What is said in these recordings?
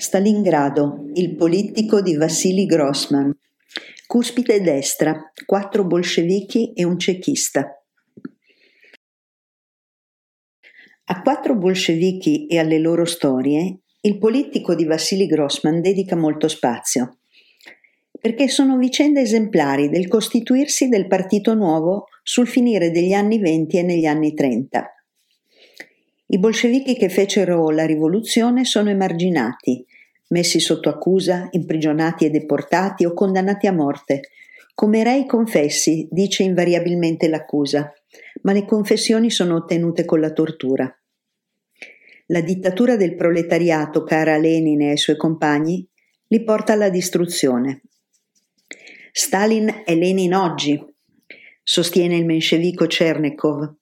Stalingrado, il politico di Vassili Grossman. Cuspide destra, quattro bolscevichi e un cecchista. A quattro bolscevichi e alle loro storie, il politico di Vassili Grossman dedica molto spazio, perché sono vicende esemplari del costituirsi del partito nuovo sul finire degli anni 20 e negli anni 30. I bolscevichi che fecero la rivoluzione sono emarginati, messi sotto accusa, imprigionati e deportati o condannati a morte. Come rei confessi, dice invariabilmente l'accusa, ma le confessioni sono ottenute con la tortura. La dittatura del proletariato, cara Lenin e ai suoi compagni, li porta alla distruzione. Stalin è Lenin oggi, sostiene il menscevico Chernekov,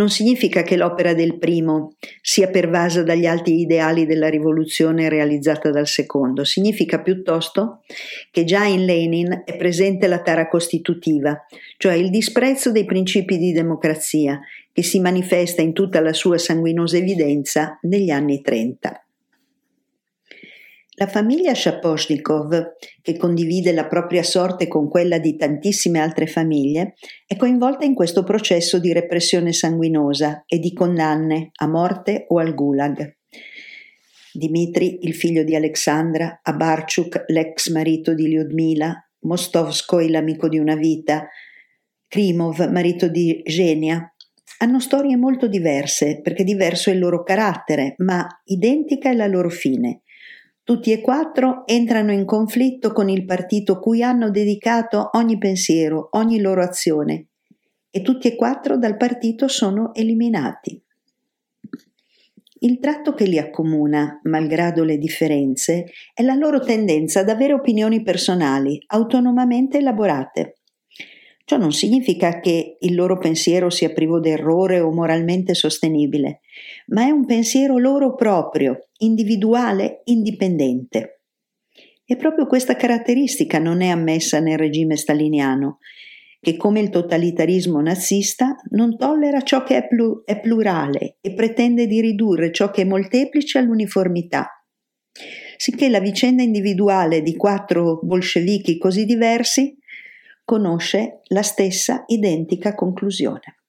non significa che l'opera del primo sia pervasa dagli alti ideali della rivoluzione realizzata dal secondo, significa piuttosto che già in Lenin è presente la tara costitutiva, cioè il disprezzo dei principi di democrazia, che si manifesta in tutta la sua sanguinosa evidenza negli anni 30. La famiglia Shaposhnikov, che condivide la propria sorte con quella di tantissime altre famiglie, è coinvolta in questo processo di repressione sanguinosa e di condanne a morte o al gulag. Dmitri, il figlio di Alexandra, Abarchuk, l'ex marito di Lyudmila, Mostovskoy, l'amico di una vita, Krimov, marito di Genia, hanno storie molto diverse perché diverso è il loro carattere, ma identica è la loro fine tutti e quattro entrano in conflitto con il partito cui hanno dedicato ogni pensiero, ogni loro azione, e tutti e quattro dal partito sono eliminati. Il tratto che li accomuna, malgrado le differenze, è la loro tendenza ad avere opinioni personali, autonomamente elaborate. Ciò non significa che il loro pensiero sia privo d'errore o moralmente sostenibile, ma è un pensiero loro proprio, individuale, indipendente. E proprio questa caratteristica non è ammessa nel regime staliniano, che come il totalitarismo nazista non tollera ciò che è, plu- è plurale e pretende di ridurre ciò che è molteplice all'uniformità. Sicché la vicenda individuale di quattro bolscevichi così diversi conosce la stessa identica conclusione.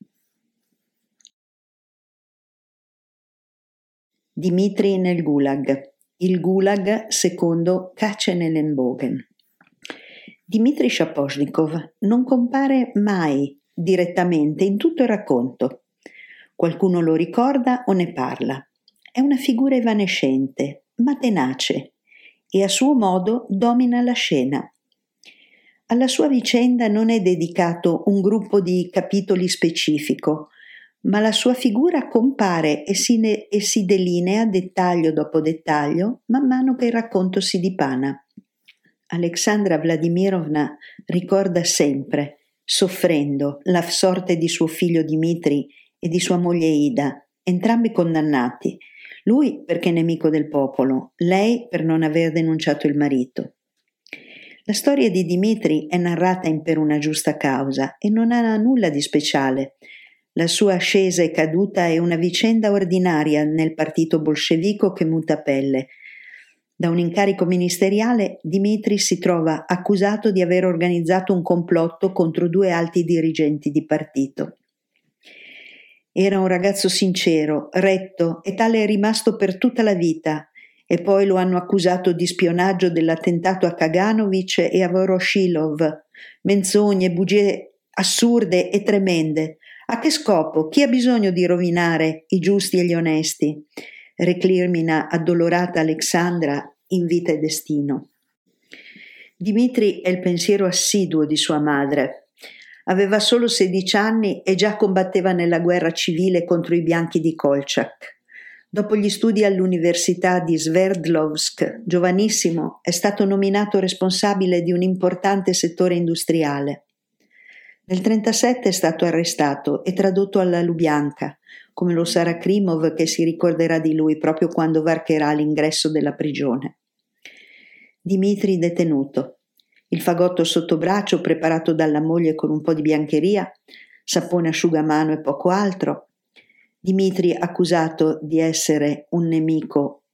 Dmitri nel Gulag. Il Gulag secondo Kacenelenbogen. Dmitri Shaposhnikov non compare mai direttamente in tutto il racconto. Qualcuno lo ricorda o ne parla. È una figura evanescente, ma tenace, e a suo modo domina la scena. Alla sua vicenda non è dedicato un gruppo di capitoli specifico, ma la sua figura compare e si, ne- e si delinea dettaglio dopo dettaglio man mano che il racconto si dipana. Alexandra Vladimirovna ricorda sempre, soffrendo, la sorte di suo figlio Dmitri e di sua moglie Ida, entrambi condannati, lui perché nemico del popolo, lei per non aver denunciato il marito. La storia di Dimitri è narrata in per una giusta causa e non ha nulla di speciale. La sua ascesa e caduta è una vicenda ordinaria nel partito bolscevico che muta pelle. Da un incarico ministeriale Dimitri si trova accusato di aver organizzato un complotto contro due alti dirigenti di partito. Era un ragazzo sincero, retto e tale è rimasto per tutta la vita, e poi lo hanno accusato di spionaggio dell'attentato a Kaganovic e a Voroshilov. Menzogne, bugie assurde e tremende. A che scopo? Chi ha bisogno di rovinare i giusti e gli onesti? Reclimina addolorata Alexandra in vita e destino. Dimitri è il pensiero assiduo di sua madre. Aveva solo 16 anni e già combatteva nella guerra civile contro i bianchi di Kolchak. Dopo gli studi all'Università di Sverdlovsk, giovanissimo, è stato nominato responsabile di un importante settore industriale. Nel 1937 è stato arrestato e tradotto alla Lubianka, come lo sarà Krimov che si ricorderà di lui proprio quando varcherà l'ingresso della prigione. Dimitri detenuto. Il fagotto sotto braccio preparato dalla moglie con un po' di biancheria, sapone asciugamano e poco altro, Dimitri accusato di essere un nemico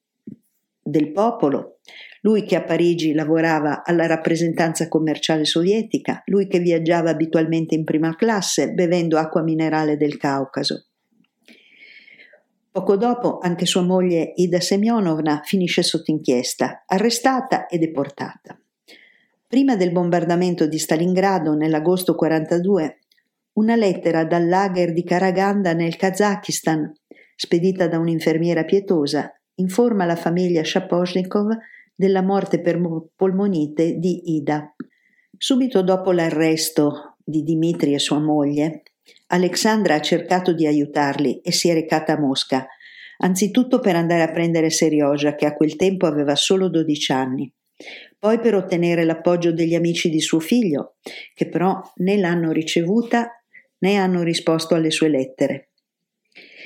del popolo, lui che a Parigi lavorava alla rappresentanza commerciale sovietica, lui che viaggiava abitualmente in prima classe bevendo acqua minerale del Caucaso. Poco dopo anche sua moglie Ida Semyonovna finisce sotto inchiesta, arrestata e deportata. Prima del bombardamento di Stalingrado nell'agosto 42, una lettera dal lager di Karaganda nel Kazakistan, spedita da un'infermiera pietosa, informa la famiglia Shaposhnikov della morte per polmonite di Ida. Subito dopo l'arresto di Dimitri e sua moglie, Alexandra ha cercato di aiutarli e si è recata a Mosca, anzitutto per andare a prendere Serioja, che a quel tempo aveva solo 12 anni, poi per ottenere l'appoggio degli amici di suo figlio, che però né l'hanno ricevuta né hanno risposto alle sue lettere.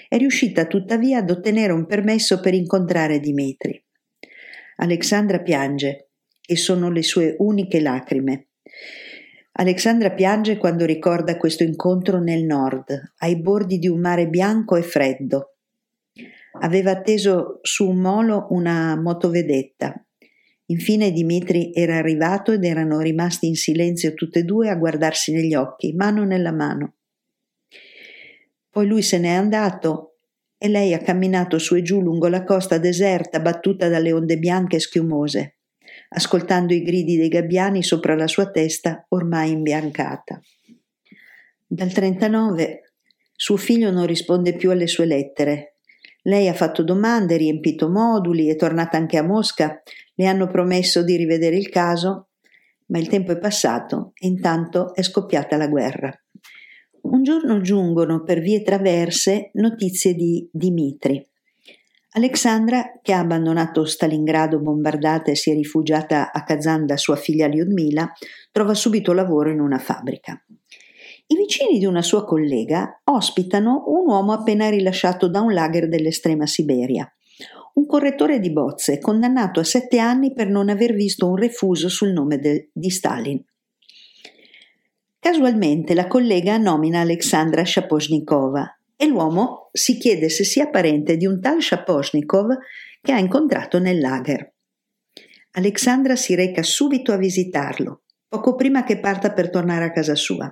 È riuscita tuttavia ad ottenere un permesso per incontrare Dimitri. Alexandra piange e sono le sue uniche lacrime. Alexandra piange quando ricorda questo incontro nel nord, ai bordi di un mare bianco e freddo. Aveva atteso su un molo una motovedetta. Infine Dimitri era arrivato ed erano rimasti in silenzio tutte e due a guardarsi negli occhi, mano nella mano. Poi lui se n'è andato e lei ha camminato su e giù lungo la costa deserta battuta dalle onde bianche e schiumose, ascoltando i gridi dei gabbiani sopra la sua testa ormai imbiancata. Dal 39 suo figlio non risponde più alle sue lettere. Lei ha fatto domande, riempito moduli, è tornata anche a Mosca, le hanno promesso di rivedere il caso, ma il tempo è passato e intanto è scoppiata la guerra. Un giorno giungono per vie traverse notizie di Dimitri. Alexandra, che ha abbandonato Stalingrado bombardata e si è rifugiata a Kazan da sua figlia Lyudmila, trova subito lavoro in una fabbrica. I vicini di una sua collega ospitano un uomo appena rilasciato da un lager dell'estrema Siberia, un correttore di bozze condannato a sette anni per non aver visto un refuso sul nome de, di Stalin. Casualmente la collega nomina Alexandra Shaposhnikova e l'uomo si chiede se sia parente di un tal Shaposhnikov che ha incontrato nel lager. Alexandra si reca subito a visitarlo, poco prima che parta per tornare a casa sua.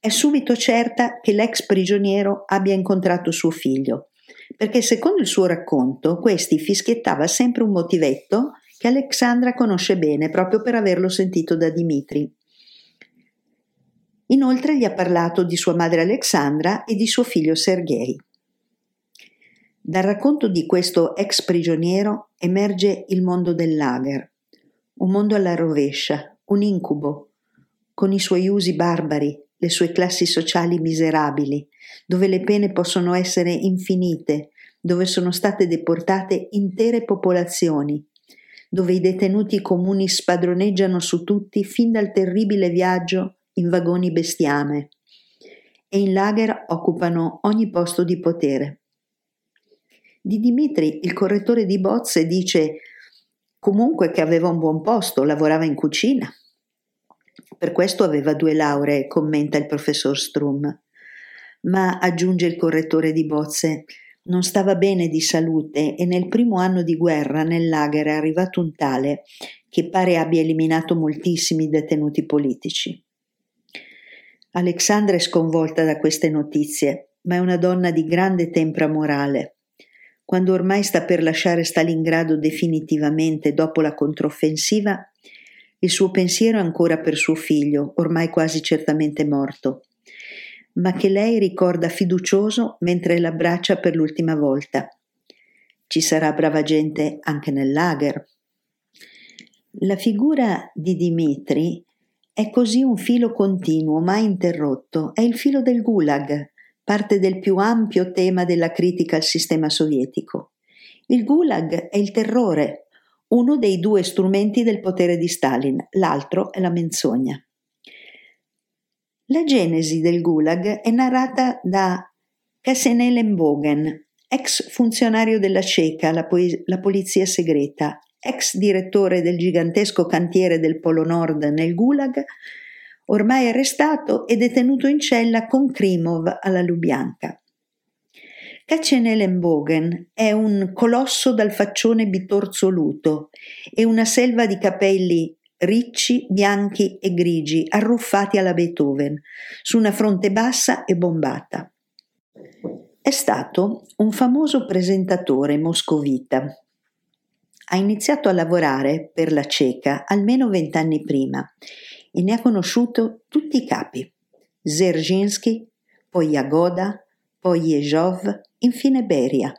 È subito certa che l'ex prigioniero abbia incontrato suo figlio, perché secondo il suo racconto questi fischiettava sempre un motivetto che Alexandra conosce bene proprio per averlo sentito da Dimitri. Inoltre gli ha parlato di sua madre Alexandra e di suo figlio Sergei. Dal racconto di questo ex prigioniero emerge il mondo del lager, un mondo alla rovescia, un incubo, con i suoi usi barbari, le sue classi sociali miserabili, dove le pene possono essere infinite, dove sono state deportate intere popolazioni, dove i detenuti comuni spadroneggiano su tutti fin dal terribile viaggio in vagoni bestiame e in lager occupano ogni posto di potere. Di Dimitri, il correttore di bozze, dice comunque che aveva un buon posto, lavorava in cucina. Per questo aveva due lauree, commenta il professor Strum. Ma, aggiunge il correttore di bozze, non stava bene di salute e nel primo anno di guerra nel lager è arrivato un tale che pare abbia eliminato moltissimi detenuti politici. Alexandra è sconvolta da queste notizie, ma è una donna di grande tempra morale. Quando ormai sta per lasciare Stalingrado definitivamente dopo la controffensiva, il suo pensiero è ancora per suo figlio, ormai quasi certamente morto, ma che lei ricorda fiducioso mentre l'abbraccia per l'ultima volta. Ci sarà brava gente anche nel lager. La figura di Dimitri è così un filo continuo, mai interrotto, è il filo del Gulag, parte del più ampio tema della critica al sistema sovietico. Il Gulag è il terrore, uno dei due strumenti del potere di Stalin, l'altro è la menzogna. La genesi del Gulag è narrata da Kassenelen ex funzionario della CECA, la, po- la polizia segreta, ex direttore del gigantesco cantiere del Polo Nord nel Gulag, ormai arrestato e detenuto in cella con Krimov alla Lubianka. Katzenellenbogen è un colosso dal faccione bitorzoluto e una selva di capelli ricci, bianchi e grigi, arruffati alla Beethoven, su una fronte bassa e bombata. È stato un famoso presentatore moscovita. Ha iniziato a lavorare per la cieca almeno vent'anni prima e ne ha conosciuto tutti i capi. Zerjinsky, poi Jagoda, poi Jezhov, infine Beria.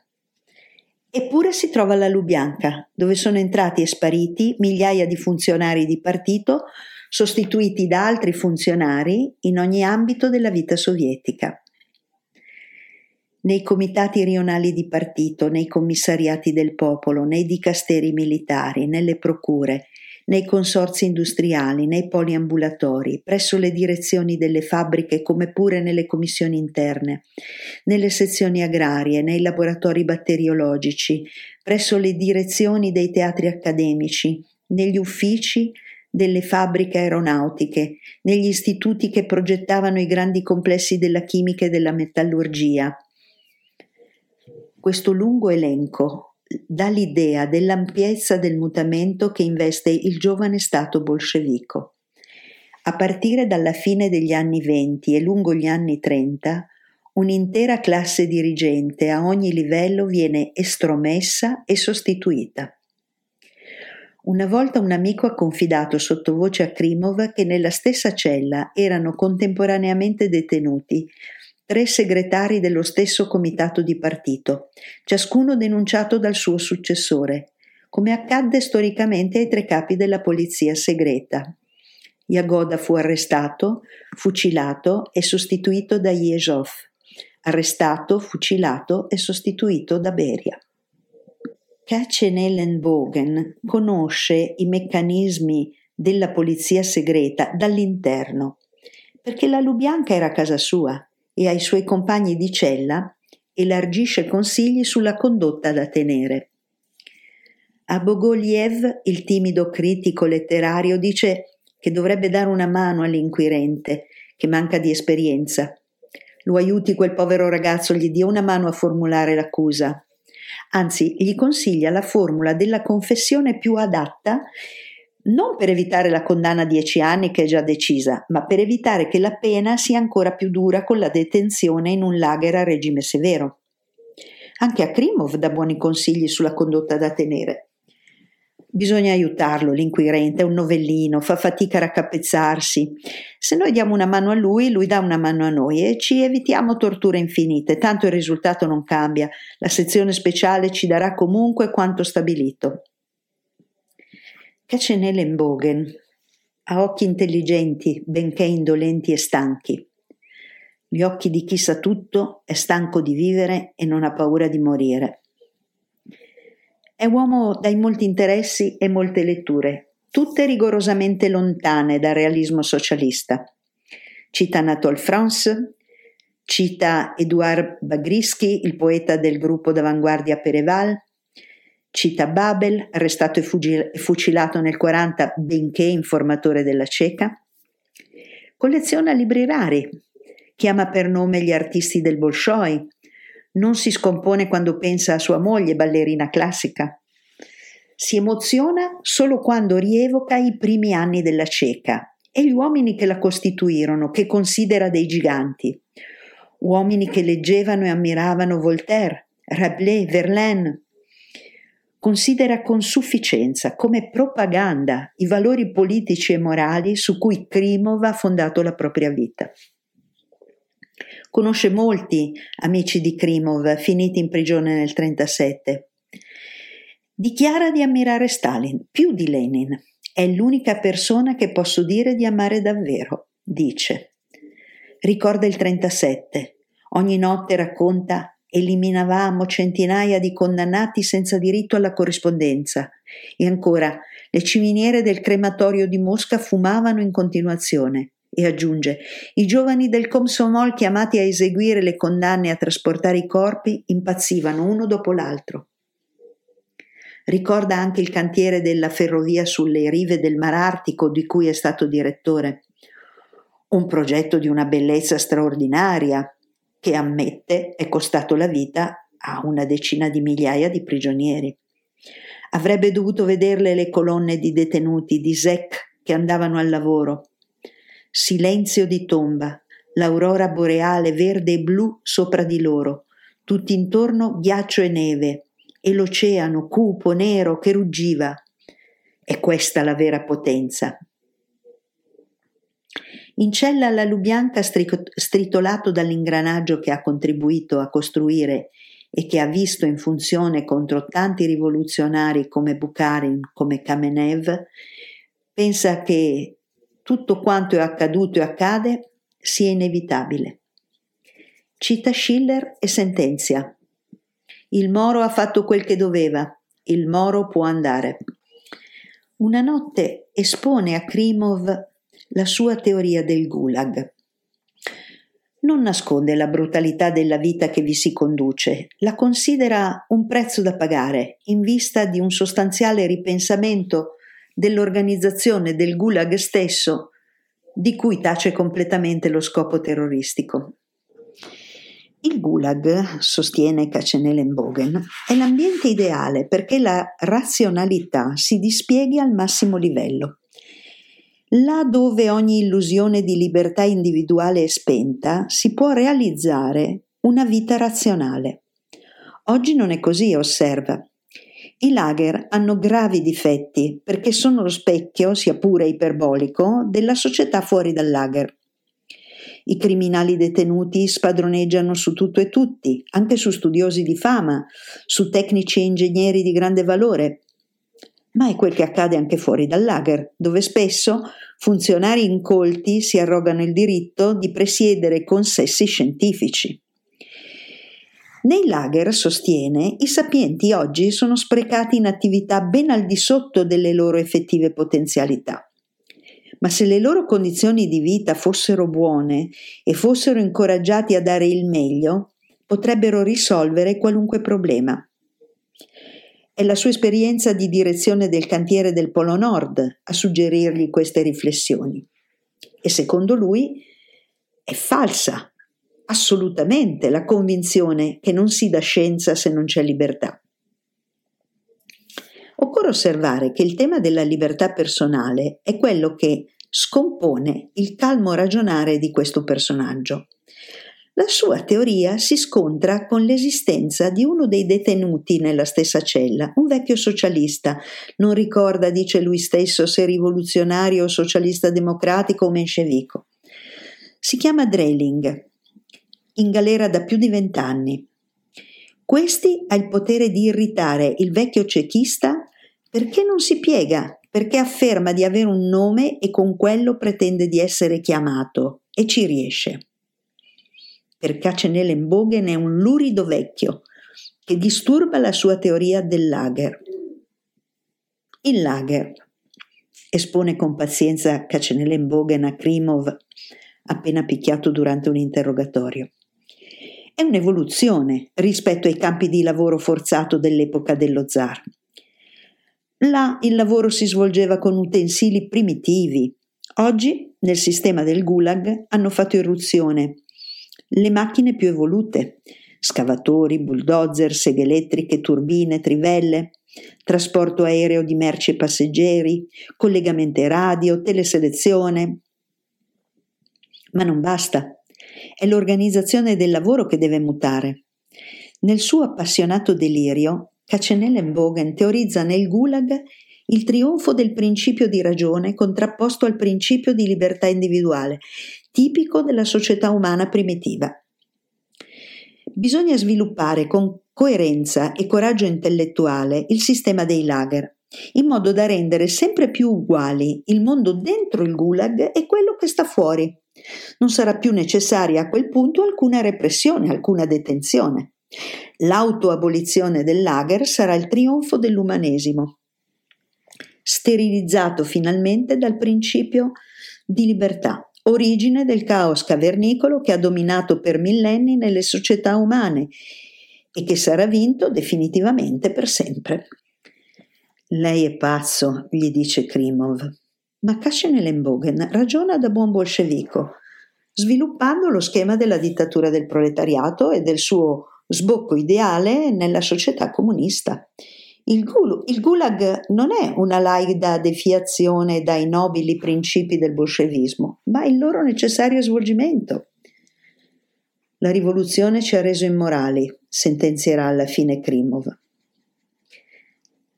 Eppure si trova alla Lubianca, dove sono entrati e spariti migliaia di funzionari di partito, sostituiti da altri funzionari in ogni ambito della vita sovietica. Nei comitati rionali di partito, nei commissariati del popolo, nei dicasteri militari, nelle procure, nei consorzi industriali, nei poliambulatori, presso le direzioni delle fabbriche come pure nelle commissioni interne, nelle sezioni agrarie, nei laboratori batteriologici, presso le direzioni dei teatri accademici, negli uffici delle fabbriche aeronautiche, negli istituti che progettavano i grandi complessi della chimica e della metallurgia. Questo lungo elenco dà l'idea dell'ampiezza del mutamento che investe il giovane Stato bolscevico. A partire dalla fine degli anni venti e lungo gli anni trenta, un'intera classe dirigente a ogni livello viene estromessa e sostituita. Una volta un amico ha confidato sottovoce a Krimov che nella stessa cella erano contemporaneamente detenuti tre segretari dello stesso comitato di partito, ciascuno denunciato dal suo successore, come accadde storicamente ai tre capi della polizia segreta. Yagoda fu arrestato, fucilato e sostituito da Yezhov, arrestato, fucilato e sostituito da Beria. Katzenellenbogen conosce i meccanismi della polizia segreta dall'interno, perché la Lubianca era casa sua e ai suoi compagni di cella elargisce consigli sulla condotta da tenere. A Bogoliev, il timido critico letterario, dice che dovrebbe dare una mano all'inquirente, che manca di esperienza. Lo aiuti quel povero ragazzo, gli dia una mano a formulare l'accusa. Anzi, gli consiglia la formula della confessione più adatta non per evitare la condanna a dieci anni che è già decisa, ma per evitare che la pena sia ancora più dura con la detenzione in un lager a regime severo. Anche a Krimov dà buoni consigli sulla condotta da tenere. Bisogna aiutarlo, l'inquirente è un novellino, fa fatica a raccapezzarsi. Se noi diamo una mano a lui, lui dà una mano a noi e ci evitiamo torture infinite, tanto il risultato non cambia. La sezione speciale ci darà comunque quanto stabilito. Katzenellenbogen ha occhi intelligenti, benché indolenti e stanchi. Gli occhi di chi sa tutto, è stanco di vivere e non ha paura di morire. È uomo dai molti interessi e molte letture, tutte rigorosamente lontane dal realismo socialista. Cita Anatole France, cita Edouard Bagrischi, il poeta del gruppo d'avanguardia Pereval, Cita Babel, arrestato e fucilato nel 40 benché informatore della cieca. Colleziona libri rari, chiama per nome gli artisti del Bolshoi, non si scompone quando pensa a sua moglie ballerina classica. Si emoziona solo quando rievoca i primi anni della cieca e gli uomini che la costituirono, che considera dei giganti. Uomini che leggevano e ammiravano Voltaire, Rabelais, Verlaine, considera con sufficienza come propaganda i valori politici e morali su cui Krimov ha fondato la propria vita. Conosce molti amici di Krimov finiti in prigione nel 1937. Dichiara di ammirare Stalin più di Lenin. È l'unica persona che posso dire di amare davvero, dice. Ricorda il 37. Ogni notte racconta eliminavamo centinaia di condannati senza diritto alla corrispondenza. E ancora, le ciminiere del crematorio di Mosca fumavano in continuazione. E aggiunge, i giovani del Komsomol chiamati a eseguire le condanne e a trasportare i corpi impazzivano uno dopo l'altro. Ricorda anche il cantiere della ferrovia sulle rive del Mar Artico di cui è stato direttore. Un progetto di una bellezza straordinaria, che ammette è costato la vita a una decina di migliaia di prigionieri. Avrebbe dovuto vederle le colonne di detenuti di Zec che andavano al lavoro. Silenzio di tomba, l'aurora boreale verde e blu sopra di loro, tutti intorno ghiaccio e neve, e l'oceano cupo, nero, che ruggiva. È questa la vera potenza. In cella alla Lubianca stritolato dall'ingranaggio che ha contribuito a costruire e che ha visto in funzione contro tanti rivoluzionari come Bukharin, come Kamenev, pensa che tutto quanto è accaduto e accade sia inevitabile. Cita Schiller e sentenzia. Il Moro ha fatto quel che doveva, il Moro può andare. Una notte espone a Krimov la sua teoria del gulag. Non nasconde la brutalità della vita che vi si conduce, la considera un prezzo da pagare in vista di un sostanziale ripensamento dell'organizzazione del gulag stesso, di cui tace completamente lo scopo terroristico. Il Gulag, sostiene Kacenelenbogen, è l'ambiente ideale perché la razionalità si dispieghi al massimo livello. Là dove ogni illusione di libertà individuale è spenta, si può realizzare una vita razionale. Oggi non è così, osserva. I lager hanno gravi difetti perché sono lo specchio, sia pure iperbolico, della società fuori dal lager. I criminali detenuti spadroneggiano su tutto e tutti, anche su studiosi di fama, su tecnici e ingegneri di grande valore, ma è quel che accade anche fuori dal lager, dove spesso funzionari incolti si arrogano il diritto di presiedere consessi scientifici. Nei lager, sostiene, i sapienti oggi sono sprecati in attività ben al di sotto delle loro effettive potenzialità. Ma se le loro condizioni di vita fossero buone e fossero incoraggiati a dare il meglio, potrebbero risolvere qualunque problema. È la sua esperienza di direzione del cantiere del Polo Nord a suggerirgli queste riflessioni. E secondo lui è falsa, assolutamente, la convinzione che non si dà scienza se non c'è libertà. Occorre osservare che il tema della libertà personale è quello che scompone il calmo ragionare di questo personaggio. La sua teoria si scontra con l'esistenza di uno dei detenuti nella stessa cella, un vecchio socialista. Non ricorda, dice lui stesso, se rivoluzionario o socialista democratico o menscevico. Si chiama Dreling, in galera da più di vent'anni. Questi ha il potere di irritare il vecchio cecchista perché non si piega, perché afferma di avere un nome e con quello pretende di essere chiamato e ci riesce per Kacenelenbogen è un lurido vecchio che disturba la sua teoria del lager. Il lager, espone con pazienza Kacenelenbogen a Krimov appena picchiato durante un interrogatorio. È un'evoluzione rispetto ai campi di lavoro forzato dell'epoca dello zar. Là il lavoro si svolgeva con utensili primitivi. Oggi, nel sistema del Gulag, hanno fatto irruzione le macchine più evolute, scavatori, bulldozer, seghe elettriche, turbine, trivelle, trasporto aereo di merci e passeggeri, collegamenti radio, teleselezione. Ma non basta. È l'organizzazione del lavoro che deve mutare. Nel suo appassionato delirio, Kacenellenbogen teorizza nel Gulag il trionfo del principio di ragione contrapposto al principio di libertà individuale, tipico della società umana primitiva. Bisogna sviluppare con coerenza e coraggio intellettuale il sistema dei lager, in modo da rendere sempre più uguali il mondo dentro il gulag e quello che sta fuori. Non sarà più necessaria a quel punto alcuna repressione, alcuna detenzione. L'autoabolizione del lager sarà il trionfo dell'umanesimo, sterilizzato finalmente dal principio di libertà origine del caos cavernicolo che ha dominato per millenni nelle società umane e che sarà vinto definitivamente per sempre. Lei è pazzo, gli dice Krimov. Ma Kashenelenbogen ragiona da buon bolscevico. sviluppando lo schema della dittatura del proletariato e del suo sbocco ideale nella società comunista. Il, gul- il gulag non è una laida defiazione dai nobili principi del bolscevismo, ma il loro necessario svolgimento. La rivoluzione ci ha reso immorali, sentenzierà alla fine Krimov.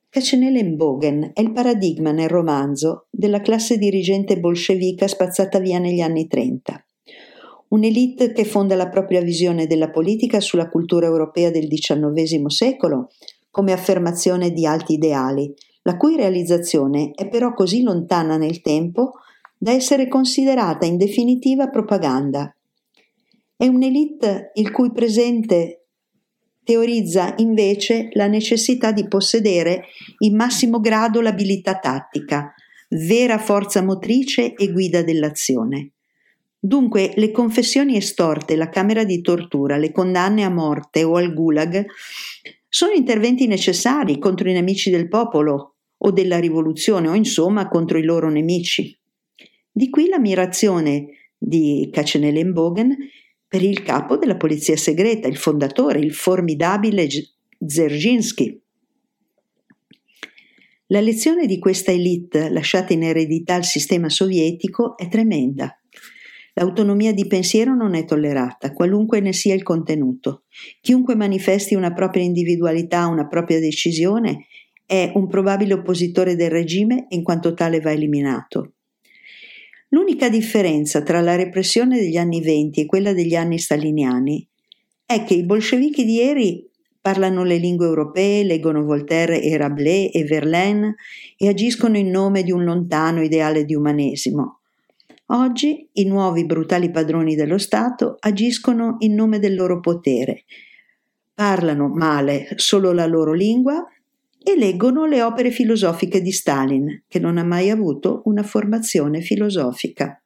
Kacenelenbogen è il paradigma nel romanzo della classe dirigente bolscevica spazzata via negli anni 30. Un'elite che fonda la propria visione della politica sulla cultura europea del XIX secolo come affermazione di alti ideali, la cui realizzazione è però così lontana nel tempo da essere considerata in definitiva propaganda. È un'elite il cui presente teorizza invece la necessità di possedere in massimo grado l'abilità tattica, vera forza motrice e guida dell'azione. Dunque le confessioni estorte, la camera di tortura, le condanne a morte o al gulag sono interventi necessari contro i nemici del popolo o della rivoluzione o insomma contro i loro nemici. Di qui l'ammirazione di Kacenelenbogen per il capo della polizia segreta, il fondatore, il formidabile Dzerzhinsky. La lezione di questa elite lasciata in eredità al sistema sovietico è tremenda. L'autonomia di pensiero non è tollerata, qualunque ne sia il contenuto. Chiunque manifesti una propria individualità, una propria decisione, è un probabile oppositore del regime e in quanto tale va eliminato. L'unica differenza tra la repressione degli anni venti e quella degli anni staliniani è che i bolscevichi di ieri parlano le lingue europee, leggono Voltaire e Rabelais e Verlaine e agiscono in nome di un lontano ideale di umanesimo, Oggi i nuovi brutali padroni dello Stato agiscono in nome del loro potere, parlano male solo la loro lingua e leggono le opere filosofiche di Stalin, che non ha mai avuto una formazione filosofica.